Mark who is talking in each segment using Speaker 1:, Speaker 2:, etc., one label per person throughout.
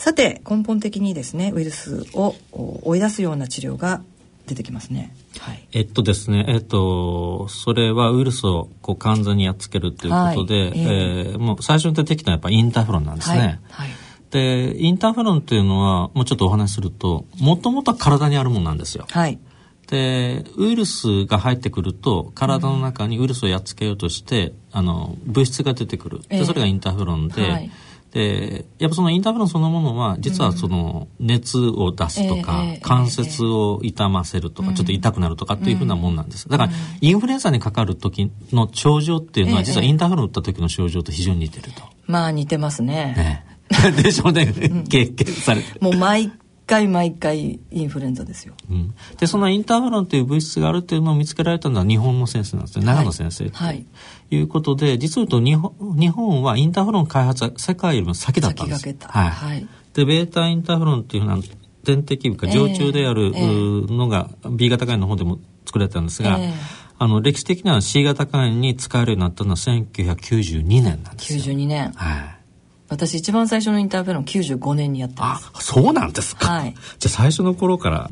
Speaker 1: さて根本的にですねウイルスを追い出すような治療が出てきますね。
Speaker 2: はい、えっとですね、えっと、それはウイルスをこう完全にやっつけるということで、はい、えー、えー、もう最初に出てきたのはやっぱインターフロンなんですね。はい、はい、で、インターフロンっていうのは、もうちょっとお話しすると、もともとは体にあるものなんですよ。はい。で、ウイルスが入ってくると、体の中にウイルスをやっつけようとして、うん、あの、物質が出てくる。で、それがインターフロンで、はいで、やっぱそのインターフェロンそのものは、実はその熱を出すとか、関節を痛ませるとか、ちょっと痛くなるとかっていうふうなもんなんです。だから、インフルエンザにかかる時の症状っていうのは、実はインターフェロン打った時の症状と非常に似てると。
Speaker 1: まあ似てますね。
Speaker 2: ね でしょうね、経験されて。
Speaker 1: もう毎回毎回インフルエンザですよ、
Speaker 2: うん、でそのインターフェロンという物質があるっていうのを見つけられたのは日本の先生なんですね。長野先生と、はい、いうことで実を言うと日本日本はインターフェロン開発は世界よりも先だったんです。先はい、はい、でベータインターフェロンっていうふうな点滴部か常駐であるのが B 型肝炎の方でも作られたんですが、えー、あの歴史的には C 型肝炎に使えるようになったのは1992年なんですよ。
Speaker 1: 92年。はい私一番最初のインターフェロン95年にやってます。
Speaker 2: あそうなんですか、はい、じゃあ最初の頃から。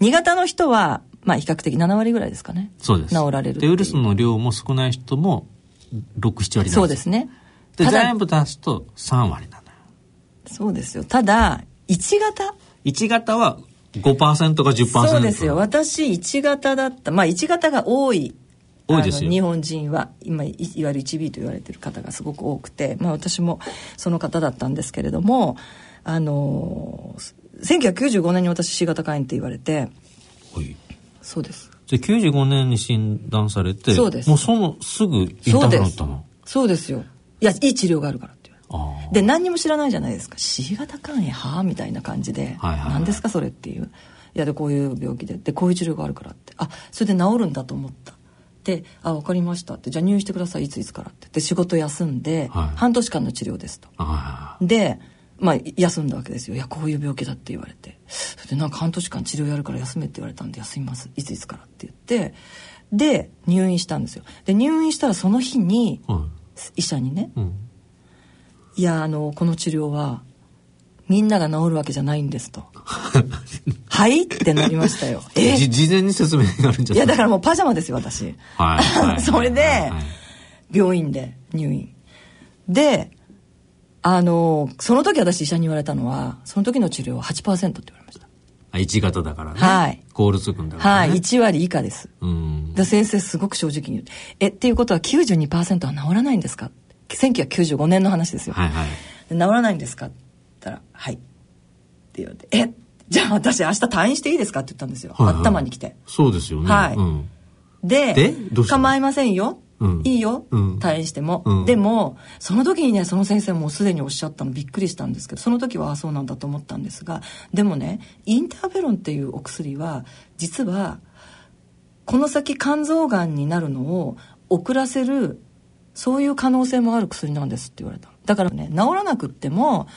Speaker 1: 2型の人はまあ比較的7割ぐらいですかね。
Speaker 2: そうです。
Speaker 1: 治られる
Speaker 2: でウイルスの量も少ない人も67割
Speaker 1: そうですね。
Speaker 2: で全部足すと3割なのよ。
Speaker 1: そうですよ。ただ1型
Speaker 2: ？1型は5%か10%
Speaker 1: そうですよ。私1型だった。まあ1型が多い
Speaker 2: 多いですよ。
Speaker 1: 日本人は今いわゆる 1B と言われてる方がすごく多くて、まあ、私もその方だったんですけれどもあの1995年に私 C 型肝炎って言われてそうです。
Speaker 2: じゃあ95年に診断されてそうです。もうそのすぐインターフロったの？
Speaker 1: そうです。よ。いやいい治療があるからって言われて。で何にも知らないじゃないですか。C 型肝炎はあみたいな感じで、はいはいはい、何ですかそれっていう。いやでこういう病気で。でこういう治療があるからって。あそれで治るんだと思ったで「あ分かりました」って「じゃあ入院してください。いついつから」って。で仕事休んで、はい、半年間の治療ですと。でまあ休んだわけですよ「いやこういう病気だ」って言われて。それでなんか半年間治療やるから休めって言われたんで休みます。いついつからって言って。で入院したんですよ。で入院したらその日に、医者にね、うん、いやあのこの治療はみんなが治るわけじゃないんですと。はい？ってなりましたよ。
Speaker 2: え？事前に説明があるんじゃ
Speaker 1: い？やだからもうパジャマですよ私。はい。それで、病院で入院。で、あの、その時私医者に言われたのは、その時の治療は8%って言われました。
Speaker 2: あ、1型だからね。
Speaker 1: はい。
Speaker 2: コールつくんだから、
Speaker 1: ね、はい。1割以下です。うん。で先生すごく正直に言う。え、っていうことは92%は治らないんですか ?1995 年の話ですよ。はいはい。治らないんですか？ったら「はい」って言われて「えじゃあ私明日退院していいですか?」って言ったんですよ、はいはい、頭に来て。
Speaker 2: そうですよね。
Speaker 1: はい、うん、で構いませんよ。うん、いいよ、うん、退院しても、うん、でもその時にねその先生もすでにおっしゃったのびっくりしたんですけどその時はあそうなんだと思ったんですがでもねインターフェロンっていうお薬は実はこの先肝臓がんになるのを遅らせるそういう可能性もある薬なんですって言われただからね治らなくっても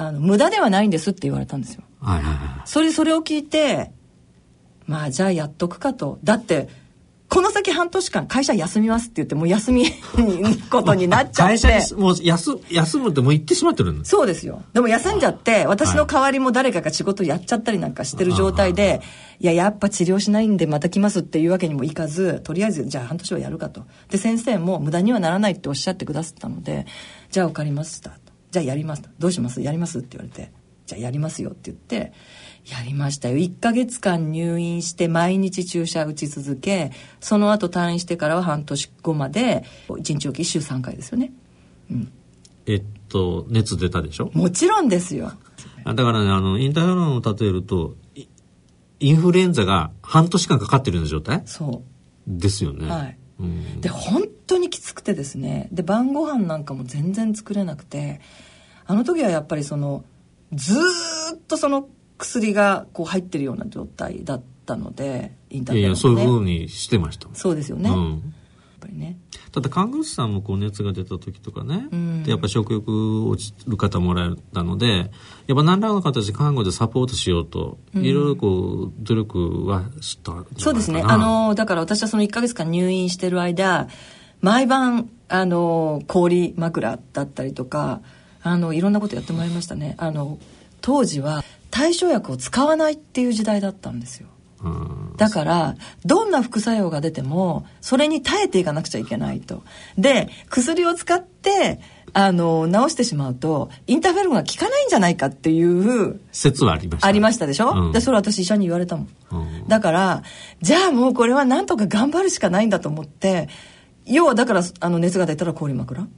Speaker 1: あの無駄ではないんですって言われたんですよ。はいはいはい、それそれを聞いてまあじゃあやっとくかと。だってこの先半年間会社休みますって言ってもう休みことになっちゃって。会社
Speaker 2: にもう休休むってもう言ってしまってる
Speaker 1: んそうですよ。でも休んじゃって私の代わりも誰かが仕事やっちゃったりなんかしてる状態でいややっぱ治療しないんでまた来ますっていうわけにもいかずとりあえずじゃあ半年はやるかと。で先生も無駄にはならないっておっしゃってくださったのでじゃあ分かりましたじゃあやります。どうします？やりますって言われて。じゃあやりますよって言ってやりましたよ。1ヶ月間入院して毎日注射打ち続けその後退院してからは半年後まで1日おき週3回ですよね、
Speaker 2: うん、えっと熱出たでしょ？
Speaker 1: もちろんですよ。
Speaker 2: だからねあのインターフェロンを例えるとインフルエンザが半年間かかってるような状態？
Speaker 1: そう。
Speaker 2: ですよね。
Speaker 1: はいで本当にきつくてですね。で晩ご飯なんかも全然作れなくて。あの時はやっぱりそのずっとその薬がこう入ってるような状態だったので
Speaker 2: インターネット、ね、いやそういうふうにしてました。
Speaker 1: そうですよね、うん、やっぱりね
Speaker 2: ただ看護師さんもこう熱が出た時とかね、うん、でやっぱ食欲落ちる方もらえたのでやっぱ何らかの形で看護でサポートしようと、いろいろこう努力はした
Speaker 1: そうですね。あのだから私はその1か月間入院してる間毎晩あの氷枕だったりとかあのいろんなことやってもらいましたね。あの当時は対処薬を使わないっていう時代だったんですよだからどんな副作用が出てもそれに耐えていかなくちゃいけないと。で薬を使ってあの治してしまうとインターフェロンが効かないんじゃないかっていう
Speaker 2: 説はありました、
Speaker 1: ありましたでしょ、うん、でそれ私医者に言われたもん、うん、だからじゃあもうこれはなんとか頑張るしかないんだと思って要はだからあの熱が出たら氷枕？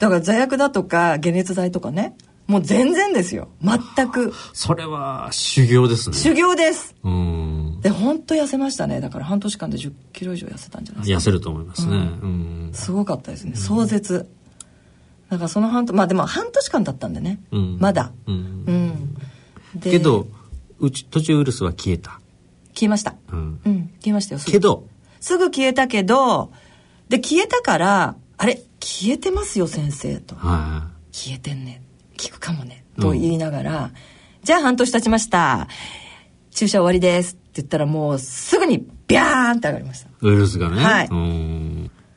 Speaker 1: だから座薬だとか解熱剤とかね。もう全然ですよ。全く。
Speaker 2: それは修行ですね。
Speaker 1: 修行です。うんで本当痩せましたね。だから半年間で1 0キロ以上痩せたんじゃないです
Speaker 2: か。痩せると思いますね、うん、
Speaker 1: すごかったですね。壮絶。だからその半年まあでも半年間だったんでね、うん、まだ。うん、
Speaker 2: うん、けどうち途中ウイルスは消えた。
Speaker 1: 消えました。うん、うん、消えましたよ
Speaker 2: けど。
Speaker 1: すぐ消えたけどで消えたからあれ消えてますよ先生と、はい、消えてんね。効くかもね。と言いながら、うん、じゃあ半年経ちました注射終わりですって言ったらもうすぐにビャーンって上がりました。
Speaker 2: ウイルスがね。はい。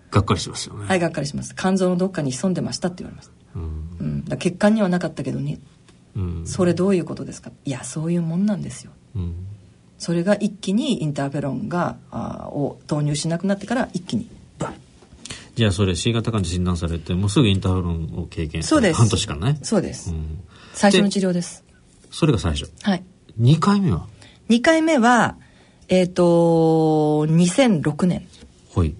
Speaker 2: がっかりしますよね。
Speaker 1: はいがっかりします肝臓のどっかに潜んでましたって言われました、うん、うん、だ血管にはなかったけどね、うん、それどういうことですか？いやそういうもんなんですよ、うん、それが一気にインターフェロンがあを投入しなくなってから一気にバッ
Speaker 2: じゃあそれ C 型肝で診断されてもうすぐインターフェロンを経験。
Speaker 1: そうです。
Speaker 2: 半年間ね。
Speaker 1: そうです、うん、最初の治療です。
Speaker 2: それが最初。
Speaker 1: はい。
Speaker 2: 2回目は？
Speaker 1: 2回目はえっ、ー、と2006年
Speaker 2: はい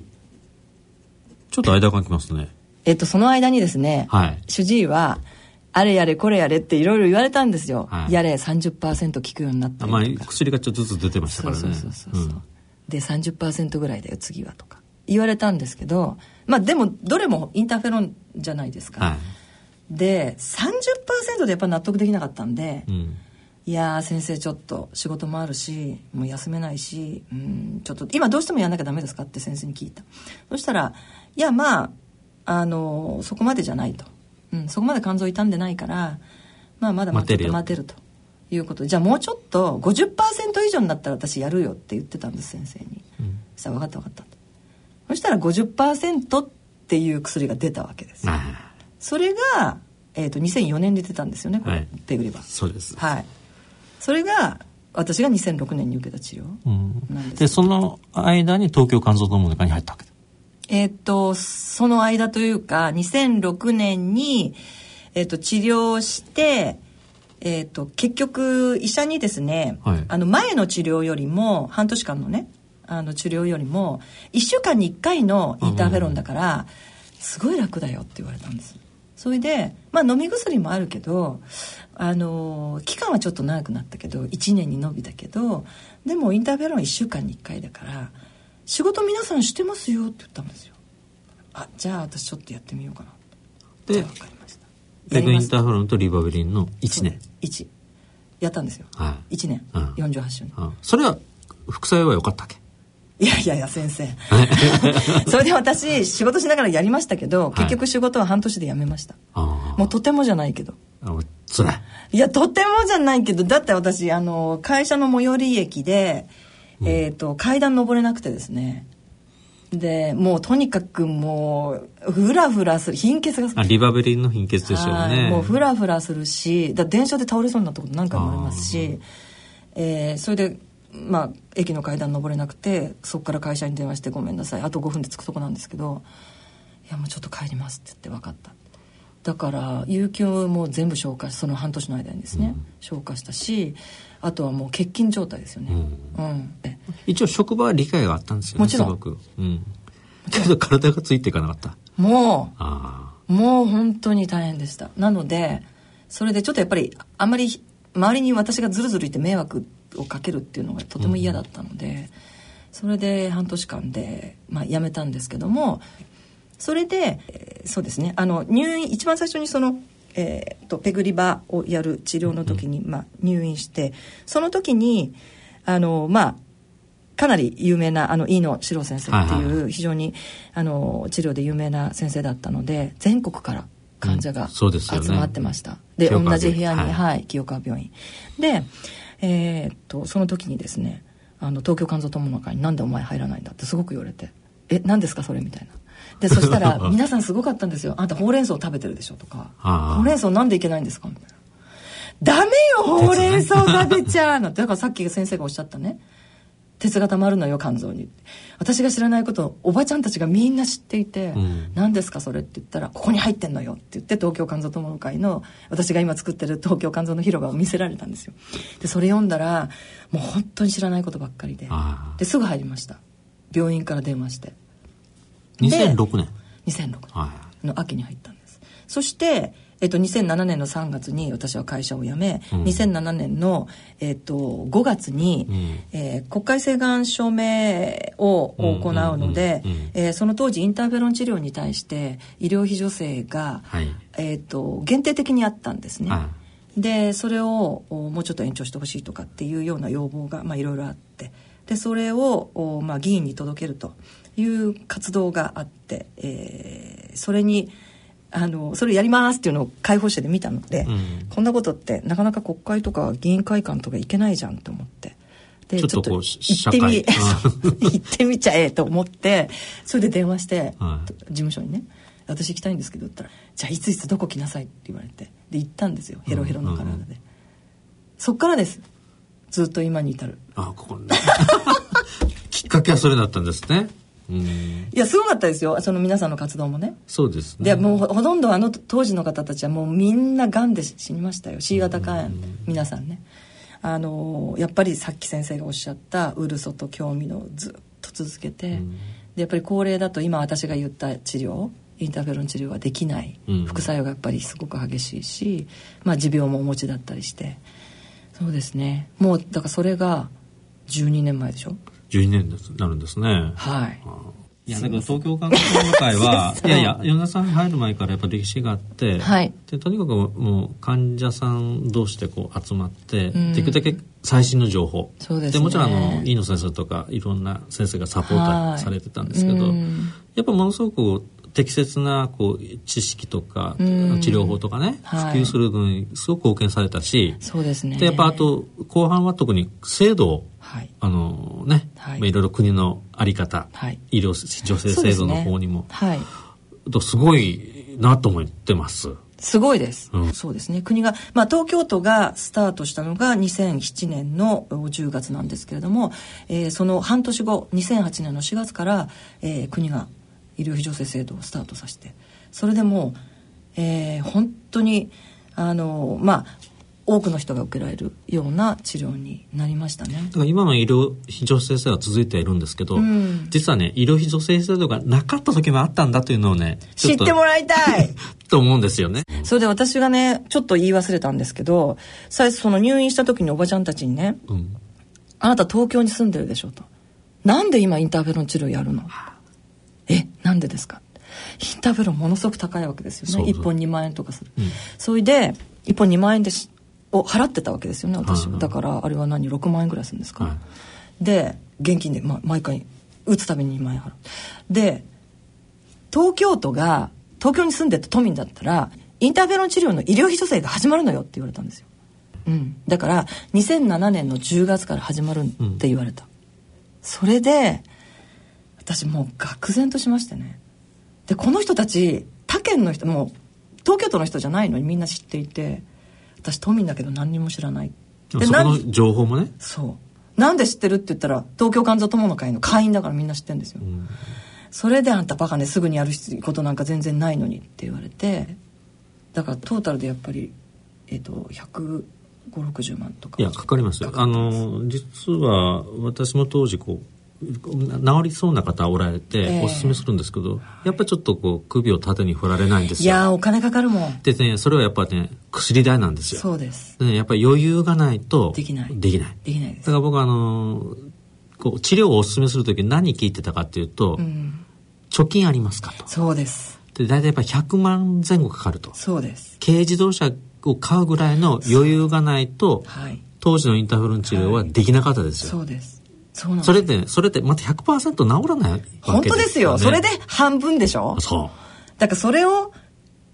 Speaker 2: ちょっと間が空きますね。
Speaker 1: えっと、その間にですね、はい、主治医は、あれやれこれやれっていろいろ言われたんですよ。はい、やれ30%効くようになったり
Speaker 2: まあ、薬がちょっとずつ出てましたからね。そうそうそうそう、うん、
Speaker 1: で、30%ぐらいだよ、次はとか。言われたんですけど、まあでも、どれもインターフェロンじゃないですか。はい、で、30%でやっぱ納得できなかったんで、うん、いや先生ちょっと仕事もあるしもう休めないしうんちょっと今どうしてもやんなきゃダメですかって先生に聞いた。そしたらいやまああのそこまでじゃないと、うん、そこまで肝臓傷んでないからまあまだまだ待てるということ。でじゃあもうちょっと50%以上になったら私やるよって言ってたんです先生に、うん、そしたら分かった分かったそしたら50%っていう薬が出たわけです、それが、えーと、2004年で出たんですよねこれ、はい、ペグリバ
Speaker 2: そうです。
Speaker 1: はいそれが私が2006年に受けた治療
Speaker 2: なんです、でその間に東京肝臓ドームの中に入ったわけ
Speaker 1: えっとその間というか2006年に、えっと、治療してえっと結局医者にですね、はい、あの前の治療よりも半年間のねあの治療よりも1週間に1回のインターフェロンだから、すごい楽だよって言われたんですそれでまあ飲み薬もあるけどあの期間はちょっと長くなったけど1年に伸びたけどでもインターフェロンは1週間に1回だから仕事皆さんしてますよって言ったんですよ。あじゃあ私ちょっとやってみようかな。
Speaker 2: で分かりました。ペグインターフェロンとリバベリンの1年。
Speaker 1: 1やったんですよ、はい、1年、うん、48週に、
Speaker 2: うん、それは副作用は良かったっけ？
Speaker 1: いやいやいや先生。それで私仕事しながらやりましたけど結局仕事は半年で辞めました、はい、もうとてもじゃないけど。
Speaker 2: つらい。
Speaker 1: いやとてもじゃないけどだって私あの会社の最寄り駅で、うん、えっ、ー、と階段登れなくてですね。でもうとにかくもうフラフラする貧血が
Speaker 2: あリバベリンの貧血ですよね。
Speaker 1: もうフラフラするしだ電車で倒れそうになったこと何回もありますし、えー、それでまあ駅の階段登れなくてそこから会社に電話して「ごめんなさい。あと5分で着くとこなんですけどいやもうちょっと帰ります」って言って分かった。だから有給も全部消化その半年の間にですね、うん、消化したしあとはもう欠勤状態ですよね、うん、うん、
Speaker 2: 一応職場は理解があったんですよねもちろん。すごく、うん、けど体がついていかなかった。
Speaker 1: もうもう本当に大変でした。なのでそれでちょっとやっぱりあんまり周りに私がずるずるいて迷惑をかけるっていうのがとても嫌だったので、うん、それで半年間で、まあ、辞めたんですけどもそれで、えー、そうですねあの入院一番最初にその、えーと、ペグリバをやる治療の時に、うん、まあ、入院してその時にあのまあかなり有名なあの飯野史郎先生っていう非常にあの治療で有名な先生だったので全国から患者が集まってました。うん、で、ね、同じ部屋に、はい、はい、清川病院。で、えー、っとその時にですねあの東京肝臓友の会に「なんでお前入らないんだ」ってすごく言われて「え何ですかそれ」みたいな。でそしたら 皆さんすごかったんですよ「あんたほうれん草食べてるでしょ」とか「ほうれん草なんでいけないんですか?」みたいな。ダメよ ほうれん草食べちゃうのだからさっき先生がおっしゃったね鉄がたまるのよ肝臓に。私が知らないことをおばちゃんたちがみんな知っていて「何、うん、ですかそれ」って言ったら「ここに入ってんのよ」って言って東京肝臓友の会の私が今作ってる東京肝臓の広場を見せられたんですよ。でそれ読んだらもう本当に知らないことばっかりでですぐ入りました。病院から電話して。
Speaker 2: 2006年。
Speaker 1: 2006年の秋に入ったんです、そしてえっと、2007年の3月に私は会社を辞め、うん、2007年の、えっと、5月に、うん、えー、国会請願署名を行うので、えその当時インターフェロン治療に対して医療費助成が、はい、えっと、限定的にあったんですね。でそれをもうちょっと延長してほしいとかっていうような要望が、まあ、いろいろあって。でそれを、まあ、議員に届けるという活動があって、えー、それにあのそれやりますっていうのを解放誌で見たので、うん、こんなことってなかなか国会とか議員会館とか行けないじゃんと思って。
Speaker 2: でちょっと行
Speaker 1: ってみ 行ってみちゃえと思ってそれで電話して、はい、事務所にね「私行きたいんですけど」って言ったら「じゃあいついつどこ来なさい」って言われてで行ったんですよ。ヘロヘロの体で、うんうん、そっからです。ずっと今に至る。
Speaker 2: あここね。きっかけはそれだったんですね
Speaker 1: いやすごかったですよ。その皆さんの活動もね。
Speaker 2: そうです
Speaker 1: ね。でもうほとんどあの当時の方たちはもうみんながんで死にましたよ。C 型肝炎皆さんね。あのやっぱりさっき先生がおっしゃったウルソと興味のずっと続けてでやっぱり高齢だと今私が言った治療インターフェロン治療はできない、副作用がやっぱりすごく激しいし、まあ、持病もお持ちだったりして。そうですね。もうだからそれが12年前でしょ？
Speaker 2: 12年になるんですね。
Speaker 1: はい。
Speaker 2: いや、だから東京観光会は、いやいや、米田さん入る前からやっぱ歴史があって、はい、でとにかくもう患者さん同士でこう集まって、うん、できるだけ最新の情報。
Speaker 1: そうです、
Speaker 2: ね、でもちろんあの、飯野先生とかいろんな先生がサポートされてたんですけど、やっぱものすごく適切なこう知識とか、治療法とかね、普及するのにすごく貢献されたし、
Speaker 1: そうですね。
Speaker 2: で、やっぱあと、後半は特に制度を、はい、あのね、はい。まあ、いろいろ国のあり方、はい、医療女性制度の方にも、はい、すごいなと思ってます。
Speaker 1: すごいです、うん、そうですね。国が、まあ、東京都がスタートしたのが2007年の10月なんですけれども、えー、その半年後2008年の4月から、えー、国が医療費助成制度をスタートさせて。それでもう、えー、本当にあのまあ多くの人が受けられるような治療になりましたね。
Speaker 2: だから今の医療費助成制度は続いているんですけど、うん、実はね、医療費助成制度がなかった時もあったんだというのをね、
Speaker 1: 知ってもらいたい。
Speaker 2: と思うんですよね。
Speaker 1: それで私がね、ちょっと言い忘れたんですけど、最初その入院した時におばちゃんたちにね、うん、あなた東京に住んでるでしょと。なんで今インターフェロン治療やるの？えなんでですか？インターフェロンものすごく高いわけですよね。1本2万円とかする、うん、それで1本2万円でを払ってたわけですよね私は、だからあれは何6万円ぐらいするんですか、はい、で現金で、ま、毎回打つたびに2万円払う。で東京都が東京に住んでた都民だったらインターフェロン治療の医療費助成が始まるのよって言われたんですよ、うん、だから2007年の10月から始まるって言われた、うん、それで私もう愕然としましてね。でこの人たち他県の人も東京都の人じゃないのにみんな知っていて私都民だけど何にも知らない。
Speaker 2: でそこの情報もね。
Speaker 1: そう。なんで知ってるって言ったら東京患者友の会の会員だからみんな知ってるんですよ、うん、それであんたバカねすぐにやることなんか全然ないのにって言われてだからトータルでやっぱりえっ、ー、と1 5 6 0万とか。
Speaker 2: いやかかりますよ。あの実は私も当時こう治りそうな方おられておすすめするんですけど、えー、やっぱりちょっとこう首を縦に振られないんです
Speaker 1: よ。いやお金かかるもん。
Speaker 2: でねそれはやっぱね薬代なんですよ。
Speaker 1: そうです。
Speaker 2: で、ね、やっぱり余裕がないと
Speaker 1: できない。
Speaker 2: できない。
Speaker 1: できない。
Speaker 2: だから僕はあのこう治療をおすすめする時何聞いてたかっていうと、うん、貯金ありますかと。
Speaker 1: そうです。
Speaker 2: で大体やっぱ100万前後かかると。
Speaker 1: そうです。
Speaker 2: 軽自動車を買うぐらいの余裕がないと、はい、当時のインターフロン治療はできなかったですよ。
Speaker 1: はい、そうです。
Speaker 2: そそれで、それでまた100%治らないわけですよ、
Speaker 1: ね、本当ですよ。それで半分でしょ？
Speaker 2: そう。
Speaker 1: だからそれを、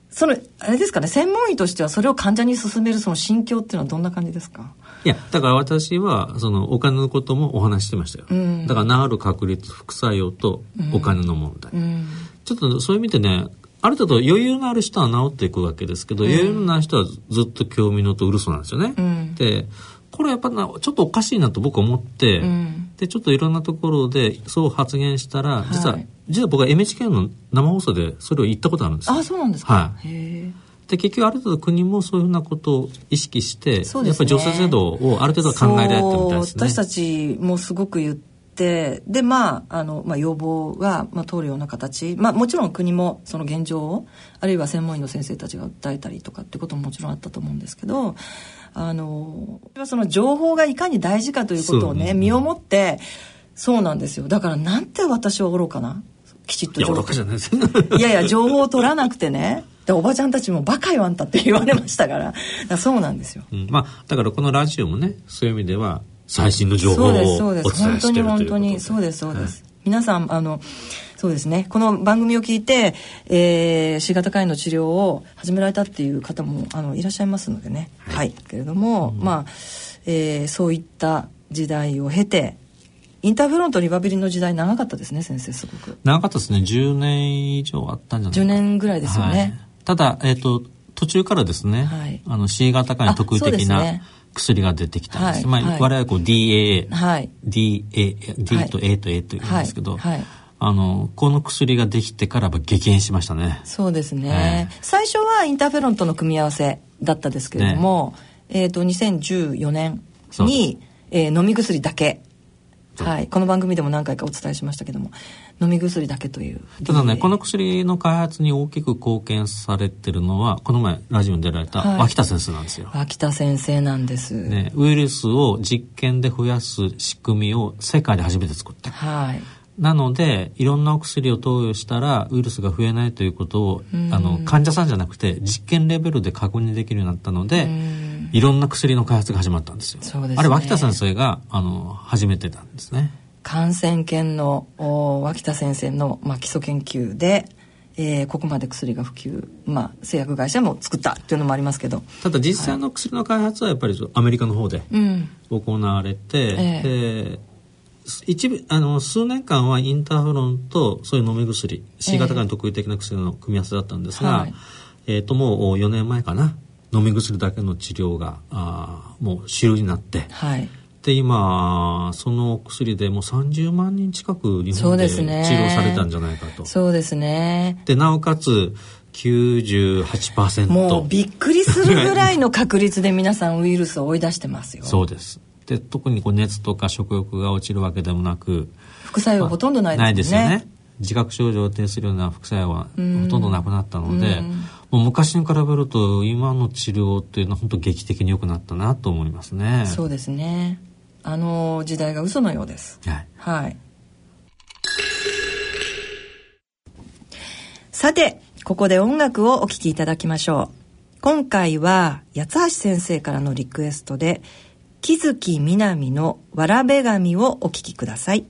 Speaker 1: その、あれですかね、専門医としてはそれを患者に勧めるその心境っていうのはどんな感じですか？
Speaker 2: いや、だから私は、そのお金のこともお話してましたよ。うん、だから治る確率、副作用とお金の問題。うんうん、ちょっとそういう意味でね、ある程度余裕のある人は治っていくわけですけど、うん、余裕のない人はずっと興味のとうるそなんですよね。うん、でこれやっぱなちょっとおかしいなと僕は思って、うん、でちょっといろんなところでそう発言したら実は、はい、実は僕は NHK の生放送でそれを言ったことあるんです
Speaker 1: あそうなんですか、はい、
Speaker 2: で結局ある程度国もそういうふうなことを意識して、ね、やっぱり女性制度をある程度考えられてるみたいですね。
Speaker 1: 私たちもすごく言ってでまああの、まあ、要望が、まあ、通るような形、まあ、もちろん国もその現状をあるいは専門医の先生たちが訴えたりとかってことももちろんあったと思うんですけどあのその情報がいかに大事かということをね身をもってそうなんですよ。だからなんて私は愚かなきちっと
Speaker 2: 情報。
Speaker 1: いやいや情報を取らなくてね。でおばちゃんたちも「バカよあんた」って言われましたから。からそうなんですよ、
Speaker 2: うん、まあだからこのラジオもねそういう意味では最新の情報をお伝えしてる本当に本当に
Speaker 1: そうですそうです、はい、皆さんあのそうですね。この番組を聞いて、えー、C 型肝炎の治療を始められたっていう方もあのいらっしゃいますのでね。はい、はい、けれども、うん、まあ、えー、そういった時代を経てインターフロントリバビリの時代長かったですね先生すごく。
Speaker 2: 長かったですね。10年以上あったんじゃないか。
Speaker 1: 10年ぐらいですよね、はい、
Speaker 2: ただ、えーと、途中からですね、はい、あの C 型化に特異的な薬が出てきたんです。まあ、はい、我々こう DAA、はい、DA、D と A と A と言うんですけど、はいあのこの薬ができてから激変しましたね。
Speaker 1: そうですね、えー、最初はインターフェロンとの組み合わせだったですけれども、ね、えっ、ー、と2014年に、えー、飲み薬だけ。はい、この番組でも何回かお伝えしましたけども飲み薬だけという。
Speaker 2: ただねこの薬の開発に大きく貢献されてるのはこの前ラジオに出られた脇田先生なんですよ、
Speaker 1: はい、脇田先生なんです、
Speaker 2: ね、ウイルスを実験で増やす仕組みを世界で初めて作った。はい。なのでいろんなお薬を投与したらウイルスが増えないということをあの患者さんじゃなくて実験レベルで確認できるようになったのでいろんな薬の開発が始まったんですよ。すね、あれ脇田先生があの始めてたんですね。
Speaker 1: 感染研の脇田先生の、まあ、基礎研究で、えー、ここまで薬が普及、まあ、製薬会社も作ったっていうのもありますけど。
Speaker 2: ただ実際の薬の開発はやっぱりアメリカの方で行われて、うんえ。ー、一部あの数年間はインターフロンとそういう飲み薬 C 型が特異的な薬の組み合わせだったんですが、はい、えー、ともう4年前かな飲み薬だけの治療があもう主流になって、はい、で今その薬でもう30万人近く日本で治療されたんじゃないかと。
Speaker 1: そうですね。
Speaker 2: でなおかつ98%
Speaker 1: もうびっくりするぐらいの確率で皆さんウイルスを追い出してますよ。
Speaker 2: そうです。で特にこう熱とか食欲が落ちるわけでもなく
Speaker 1: 副作用ほとんどないですね,、ないですよね。
Speaker 2: 自覚症状を呈するような副作用はほとんどなくなったので、もう昔に比べると今の治療っていうのは本当劇的に良くなったなと思いますね。
Speaker 1: そうですねあの時代が嘘のようです。はい、はい、さてここで音楽をお聴きいただきましょう。今回は八橋先生からのリクエストで木月みなみのわらべ神をお聴きください。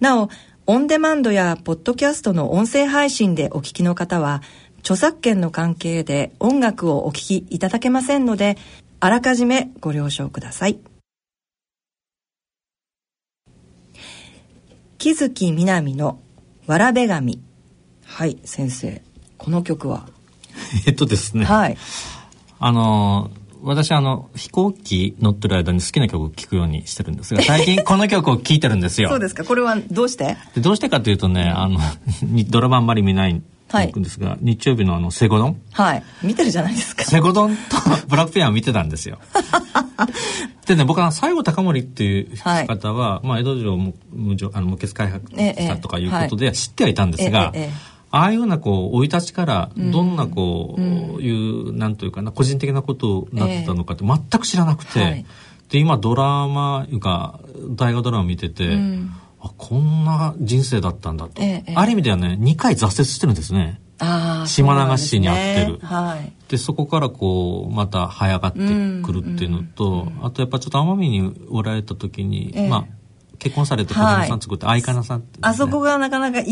Speaker 1: なおオンデマンドやポッドキャストの音声配信でお聞きの方は著作権の関係で音楽をお聴きいただけませんのであらかじめご了承ください木月みなみのわらべ神。はい先生。この曲は？
Speaker 2: えっとですね。はい。あの私あの飛行機乗ってる間に好きな曲を聴くようにしてるんですが 最近この曲を聴いてるんですよ。
Speaker 1: そうですか。これはどうして？
Speaker 2: どうしてかというとねあの ドラマあんまり見ないんですが、はい、日曜日のあのセゴドン。
Speaker 1: はい。見てるじゃないですか。
Speaker 2: セゴドンとブラックペアを見てたんですよでね僕は西郷隆盛っていう方は、はい、まあ、江戸城無あの無血開発者とかいうことで知ってはいたんですが、えええああいうようなこう生い立ちからどんなこう、うん、いうなんというかな個人的なことになってたのかって全く知らなくて、はい、で今ドラマいうか大河ドラマ見てて、うん、あこんな人生だったんだと、ある意味ではね2回挫折してるんですね。島流しにあってる。はい、そこからこうまた這い上がってくるっていうのと、あとやっぱちょっと奄美におられた時に、まあ結婚されて子供さん作って、相方さん、ね、
Speaker 1: あそこがなかなかい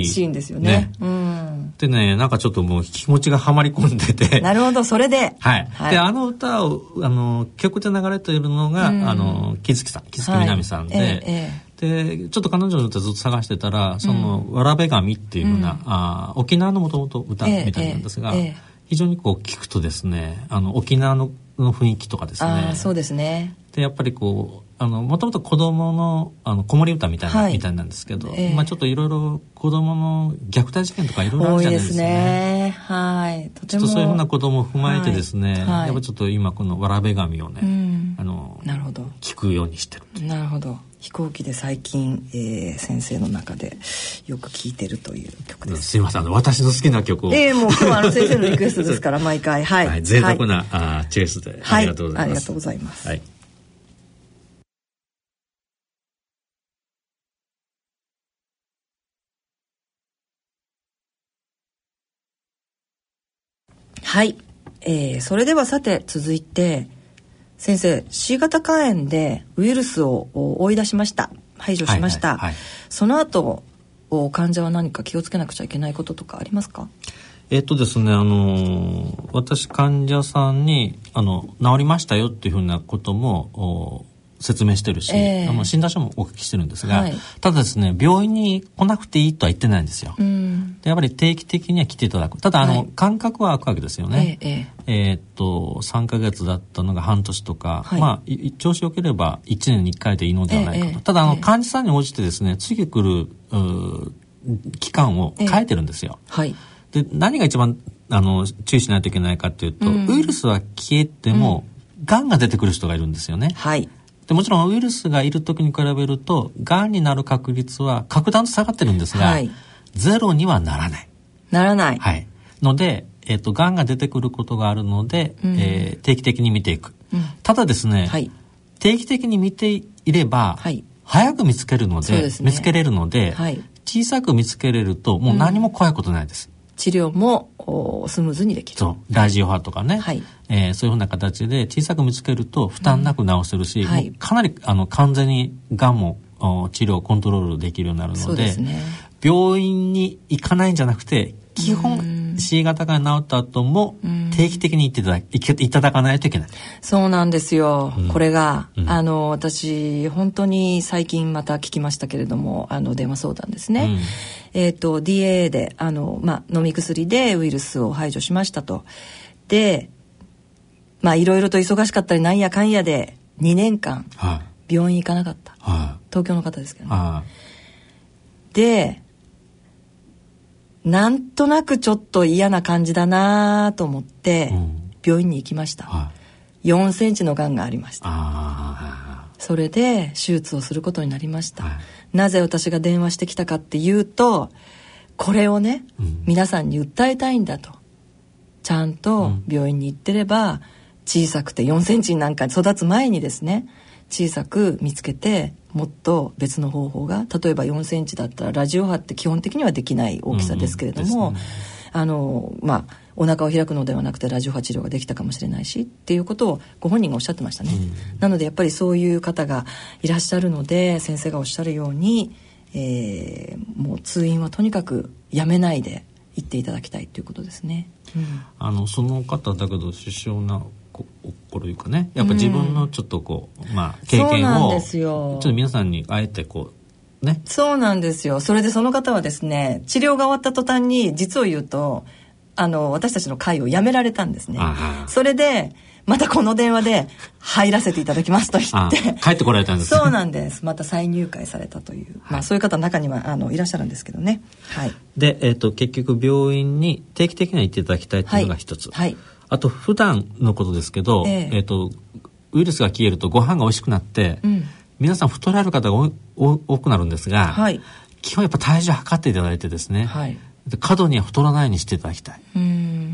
Speaker 1: いシーンですよね。ねうん。
Speaker 2: でね、なんかちょっともう気持ちがはまり込んでて。
Speaker 1: なるほど、それで。
Speaker 2: はい。はい、で、あの歌を、あの、曲で流れているのが、うん、あの、木月さん、木月みなみさんで、はい、ええでちょっと彼女の歌ずっと探してたら「そのわらべ神」っていうふうな、うん、あ沖縄のもともと歌みたいなんですが、えええ、非常にこう聞くとですねあの沖縄のの雰囲気とかですね。
Speaker 1: そうですね
Speaker 2: でやっぱりこうあのもともと子供のあの子守歌みたいな、はい、みたいなんですけど、えー、まあちょっといろいろ子供の虐待事件とかいろいろあるじゃないですか、ね、はい。ちょっとそういうふうな子供を踏まえてですね、はい、やっぱちょっと今このわらべ神をね、うん、あのなるほど。聞くようにしてる
Speaker 1: なるほど。飛行機で最近、えー、先生の中でよく聴いてるという曲です。
Speaker 2: すいません、あの私の好きな曲を。
Speaker 1: ええー、もう今日はあの 先生のリクエストですから毎回。はい。はい、
Speaker 2: 贅沢な、はい、あチェイスで、ありがとうございます。あ
Speaker 1: りがとうございます。はい。はい、えー、それではさて続いて先生 C 型肝炎でウイルスを追い出しました。排除しました、はいはいはい、その後患者は何か気をつけなくちゃいけないこととかありますか？
Speaker 2: えっとですね、あの私患者さんにあの治りましたよっていうふうなことも説明してるし、えー、あの診断書もお聞きしてるんですが、はい、ただですね病院に来なくていいとは言ってないんですよ。でやっぱり定期的には来ていただく。ただあの、はい、間隔は空くわけですよね。えー、えー、っと3か月だったのが半年とか、はい、まあ調子よければ1年に1回でいいのではないかと、ただあの患者さんに応じてですね次来る期間を変えてるんですよ。はい。で何が一番あの注意しないといけないかというと、うん、ウイルスは消えても、うん、がんが出てくる人がいるんですよね。はい、でもちろんウイルスがいる時に比べるとがんになる確率は格段と下がってるんですが、はい、ゼロにはならない。
Speaker 1: ならない。
Speaker 2: はい。ので、えっ、ー、と、がんが出てくることがあるので、うん、えー、定期的に見ていく。うん、ただですね、はい、定期的に見ていれば、はい、早く見つけるので、ね、見つけれるので、はい、小さく見つけれると、もう何も怖いことないです。
Speaker 1: 治療もスムーズにできる。
Speaker 2: そうラジオ波とかね、はい、えー、そういうふうな形で小さく見つけると負担なく治せるし、うんはい、かなりあの完全にがんも治療コントロールできるようになるので、ね、病院に行かないんじゃなくて基本 C 型が治った後も定期的に行っていただいただかないといけない。
Speaker 1: そうなんですよ。うん、これが、うん、あの私本当に最近また聞きましたけれどもあの電話相談ですね。うん、えっ、ー、と DA であのまあ飲み薬でウイルスを排除しましたと。で、まあいろいろと忙しかったりなんやかんやで2年間病院行かなかった。はい、東京の方ですけどね。はい、でなんとなくちょっと嫌な感じだなと思って、病院に行きました、はい、4センチのがんがありました。それで手術をすることになりました、はい、なぜ私が電話してきたかっていうとこれをね、うん、皆さんに訴えたいんだと。ちゃんと病院に行ってれば、小さくて4センチなんか育つ前にですね小さく見つけてもっと別の方法が例えば4センチだったらラジオ波って基本的にはできない大きさですけれども、うん。ね、あのまあお腹を開くのではなくてラジオ波治療ができたかもしれないしっていうことをご本人がおっしゃってましたね、うん、なのでやっぱりそういう方がいらっしゃるので先生がおっしゃるように、えー、もう通院はとにかくやめないで行っていただきたいということですね、
Speaker 2: うん、あのその方だけど首相なころいうかねやっぱ自分のちょっとこう、うん、まあ経験をちょっと皆さんにあえてこうね。
Speaker 1: そうなんですよ。それでその方はですね治療が終わった途端に実を言うとあの私たちの会をやめられたんですね。それでまたこの電話で入らせていただきますと言って。
Speaker 2: 帰ってこられたんです、
Speaker 1: そうなんです。また再入会されたという、はい、まあ、そういう方中にはあのいらっしゃるんですけどね、はい、
Speaker 2: で、えーと、結局病院に定期的には行っていただきたいというのが一つ、はい、はい。あと普段のことですけど、えー、えーとウイルスが消えるとご飯が美味しくなって、うん、皆さん太られる方が多くなるんですが、はい、基本やっぱ体重測っていただいてですね、はい、で過度には太らないようにしていただきたい。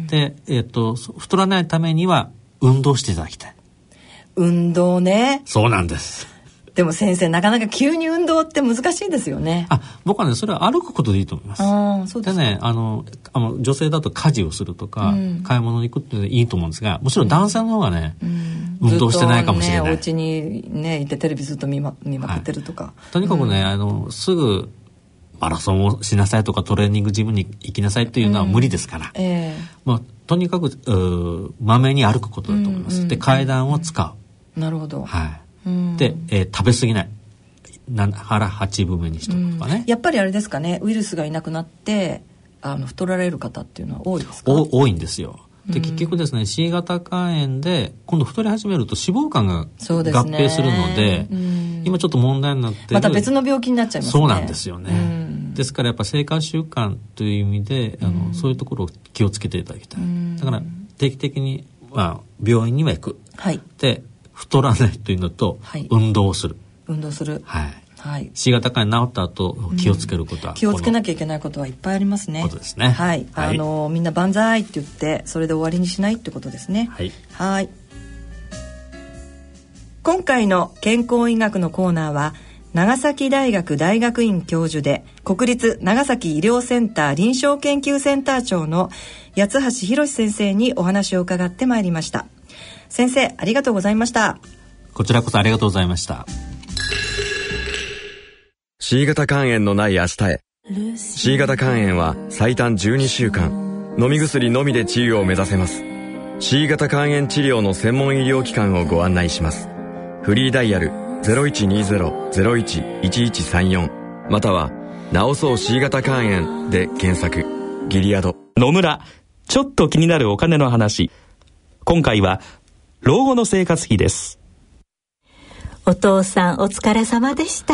Speaker 2: で、えーと、太らないためには運動していただきたい。
Speaker 1: 運動ね。
Speaker 2: そうなんです。
Speaker 1: でも先生なかなか急に運動って難しいですよね。
Speaker 2: あ僕はねそれは歩くことでいいと思います。あそうですねあのあの女性だと家事をするとか、うん、買い物に行くっていいと思うんですがもちろん男性の方がね、うん、運動してないかもしれない、
Speaker 1: ね、お家にねいてテレビずっと見ま見まくってるとか、はい、
Speaker 2: とにかくね、あのすぐマラソンをしなさいとかトレーニングジムに行きなさいっていうのは無理ですから、うんえ。ー、まあ、とにかくまめに歩くことだと思います、うんうん、で階段を使
Speaker 1: う、なるほど、
Speaker 2: はい、で、えー、食べ過ぎない。腹8分目にしとくとかね、
Speaker 1: やっぱりあれですかね。ウイルスがいなくなってあの太られる方っていうのは多いですか？
Speaker 2: 多いんですよで結局ですね C 型肝炎で今度太り始めると脂肪肝が合併するので、ね、今ちょっと問題になってる。
Speaker 1: また別の病気になっちゃいますね。
Speaker 2: そうなんですよね、ですからやっぱ生活習慣という意味であの、そういうところを気をつけていただきたい、だから定期的に、まあ、病院には行く、はい、で太らないというのと、はい、運動をする。
Speaker 1: 運動する。
Speaker 2: はいはい、C 型肝炎治った後気をつけることは、
Speaker 1: うん、気をつけなきゃいけないことはいっぱいありますね。
Speaker 2: ことですね。
Speaker 1: はい、はい、あのみんな万歳って言ってそれで終わりにしないってことですね。はい。はい今回の健康医学のコーナーは長崎大学大学院教授で国立長崎医療センター臨床研究センター長の八橋博先生にお話を伺ってまいりました。先生ありがとうございました。
Speaker 2: こちらこそありがとうございました。
Speaker 3: C 型肝炎のない明日へ。C 型肝炎は最短12週間。飲み薬のみで治癒を目指せます。C 型肝炎治療の専門医療機関をご案内します。フリーダイヤル0120-01-1134または「治そう C 型肝炎」で検索。ギリアド。
Speaker 4: 野村ちょっと気になるお金の話。今回は老後の生活費です。
Speaker 5: お父さんお疲れ様でした。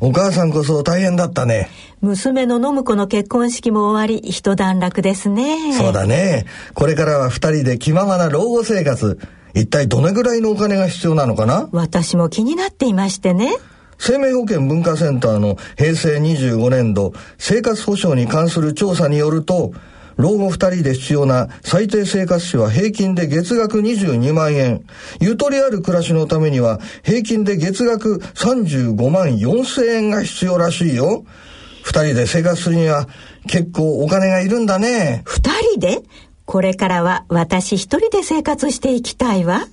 Speaker 6: お母さんこそ大変だったね。
Speaker 5: 娘の信子の結婚式も終わり、一段落ですね。
Speaker 6: そうだね。これからは二人で気ままな老後生活。一体どのぐらいのお金が必要なのかな？
Speaker 5: 私も気になっていましてね。
Speaker 6: 生命保険文化センターの平成25年度生活保障に関する調査によると、老後二人で必要な最低生活費は平均で月額22万円。ゆとりある暮らしのためには平均で月額35万4千円が必要らしいよ。二人で生活するには結構お金がいるんだね。
Speaker 5: 二人で？これからは私一人で生活していきたいわ。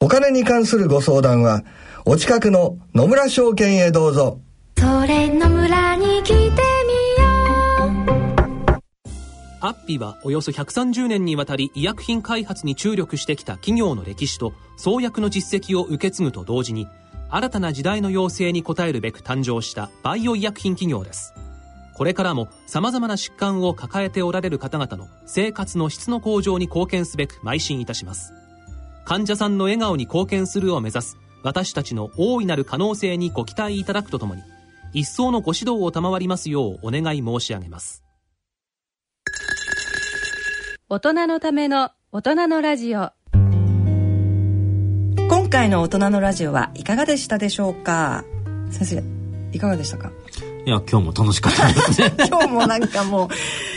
Speaker 6: お金に関するご相談は、お近くの野村証券へどうぞ。それ野村
Speaker 7: アッピはおよそ130年にわたり医薬品開発に注力してきた企業の歴史と創薬の実績を受け継ぐと同時に新たな時代の要請に応えるべく誕生したバイオ医薬品企業です。これからも様々な疾患を抱えておられる方々の生活の質の向上に貢献すべく邁進いたします。患者さんの笑顔に貢献するを目指す私たちの大いなる可能性にご期待いただくとともに一層のご指導を賜りますようお願い申し上げます。
Speaker 8: 大人のための大人のラジオ。
Speaker 1: 今回の大人のラジオはいかがでしたでしょうか？先生いかがでしたか？
Speaker 2: いや今日も楽しかったですね。
Speaker 1: 今日もなんかも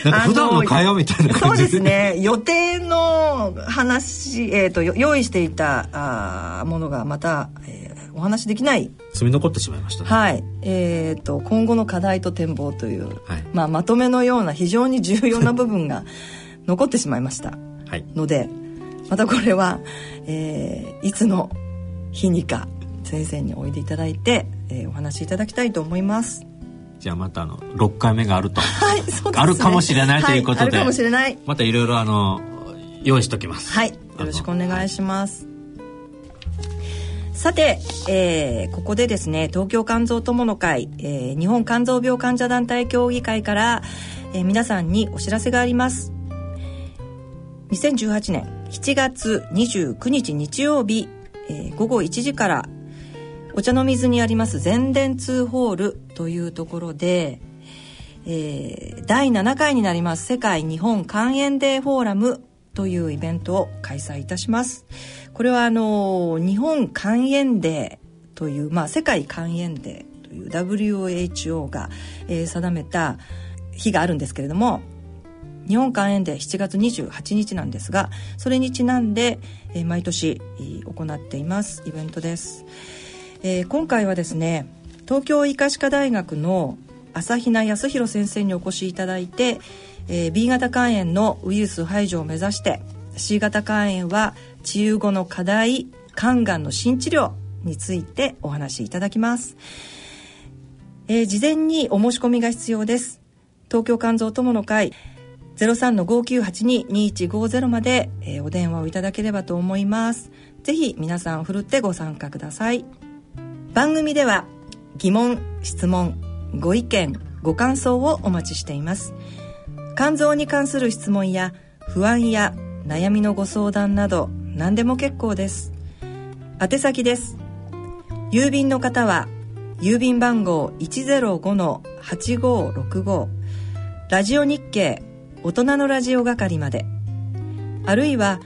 Speaker 2: うなんか普段の会話みたいな
Speaker 1: そうですね。予定の話、えーと、用意していたあものがまた、えー、お話できない。
Speaker 2: 積み残ってしまいましたね。
Speaker 1: はい。えーと、今後の課題と展望という、はい、まあ、まとめのような非常に重要な部分が残ってしまいました。ので、はい、またこれは、えー、いつの日にか先生においでいただいて、えー、お話しいただきたいと思います。
Speaker 2: じゃあまたあの6回目があると、
Speaker 1: はい、そうですね、
Speaker 2: あるかもしれないということで、はい、あ
Speaker 1: るかもしれない。
Speaker 2: またいろいろあの用意しておきます。
Speaker 1: はいよろしくお願いします。さて、えー、ここでですね東京肝臓友の会、えー、日本肝臓病患者団体協議会から、えー、皆さんにお知らせがあります2018年7月29日日曜日、えー、午後1時からお茶の水にあります全電通ホールというところで、えー、第7回になります世界日本肝炎デーフォーラムというイベントを開催いたします。これはあの日本肝炎デーという、まあ、世界肝炎デーという WHO が、えー、定めた日があるんですけれども日本肝炎デー7月28日なんですがそれにちなんで、え、毎年、行っていますイベントです、えー、今回はですね東京医科歯科大学の朝比奈康弘先生にお越しいただいて、えー、B 型肝炎のウイルス排除を目指して C 型肝炎は治癒後の課題肝がんの新治療についてお話しいただきます、えー、事前にお申し込みが必要です。東京肝臓友の会03-5982-2150まで、えー、お電話をいただければと思います。ぜひ皆さんふるってご参加ください。番組では疑問質問ご意見ご感想をお待ちしています。肝臓に関する質問や不安や悩みのご相談など何でも結構です。宛先です。郵便の方は郵便番号105-8565ラジオ日経大人のラジオ係まで。あるいは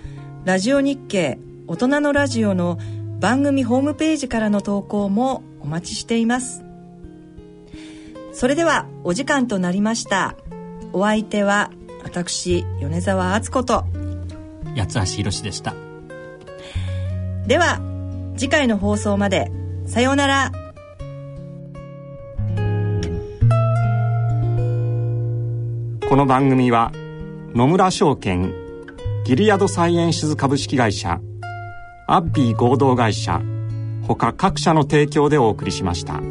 Speaker 1: ラジオ日経大人のラジオの番組ホームページからの投稿もお待ちしています。それではお時間となりました。お相手は私米沢敦子と
Speaker 2: 八橋宏でした。
Speaker 1: では次回の放送までさようなら
Speaker 9: この番組は野村証券ギリアドサイエンシズ株式会社アッビー合同会社ほか各社の提供でお送りしました。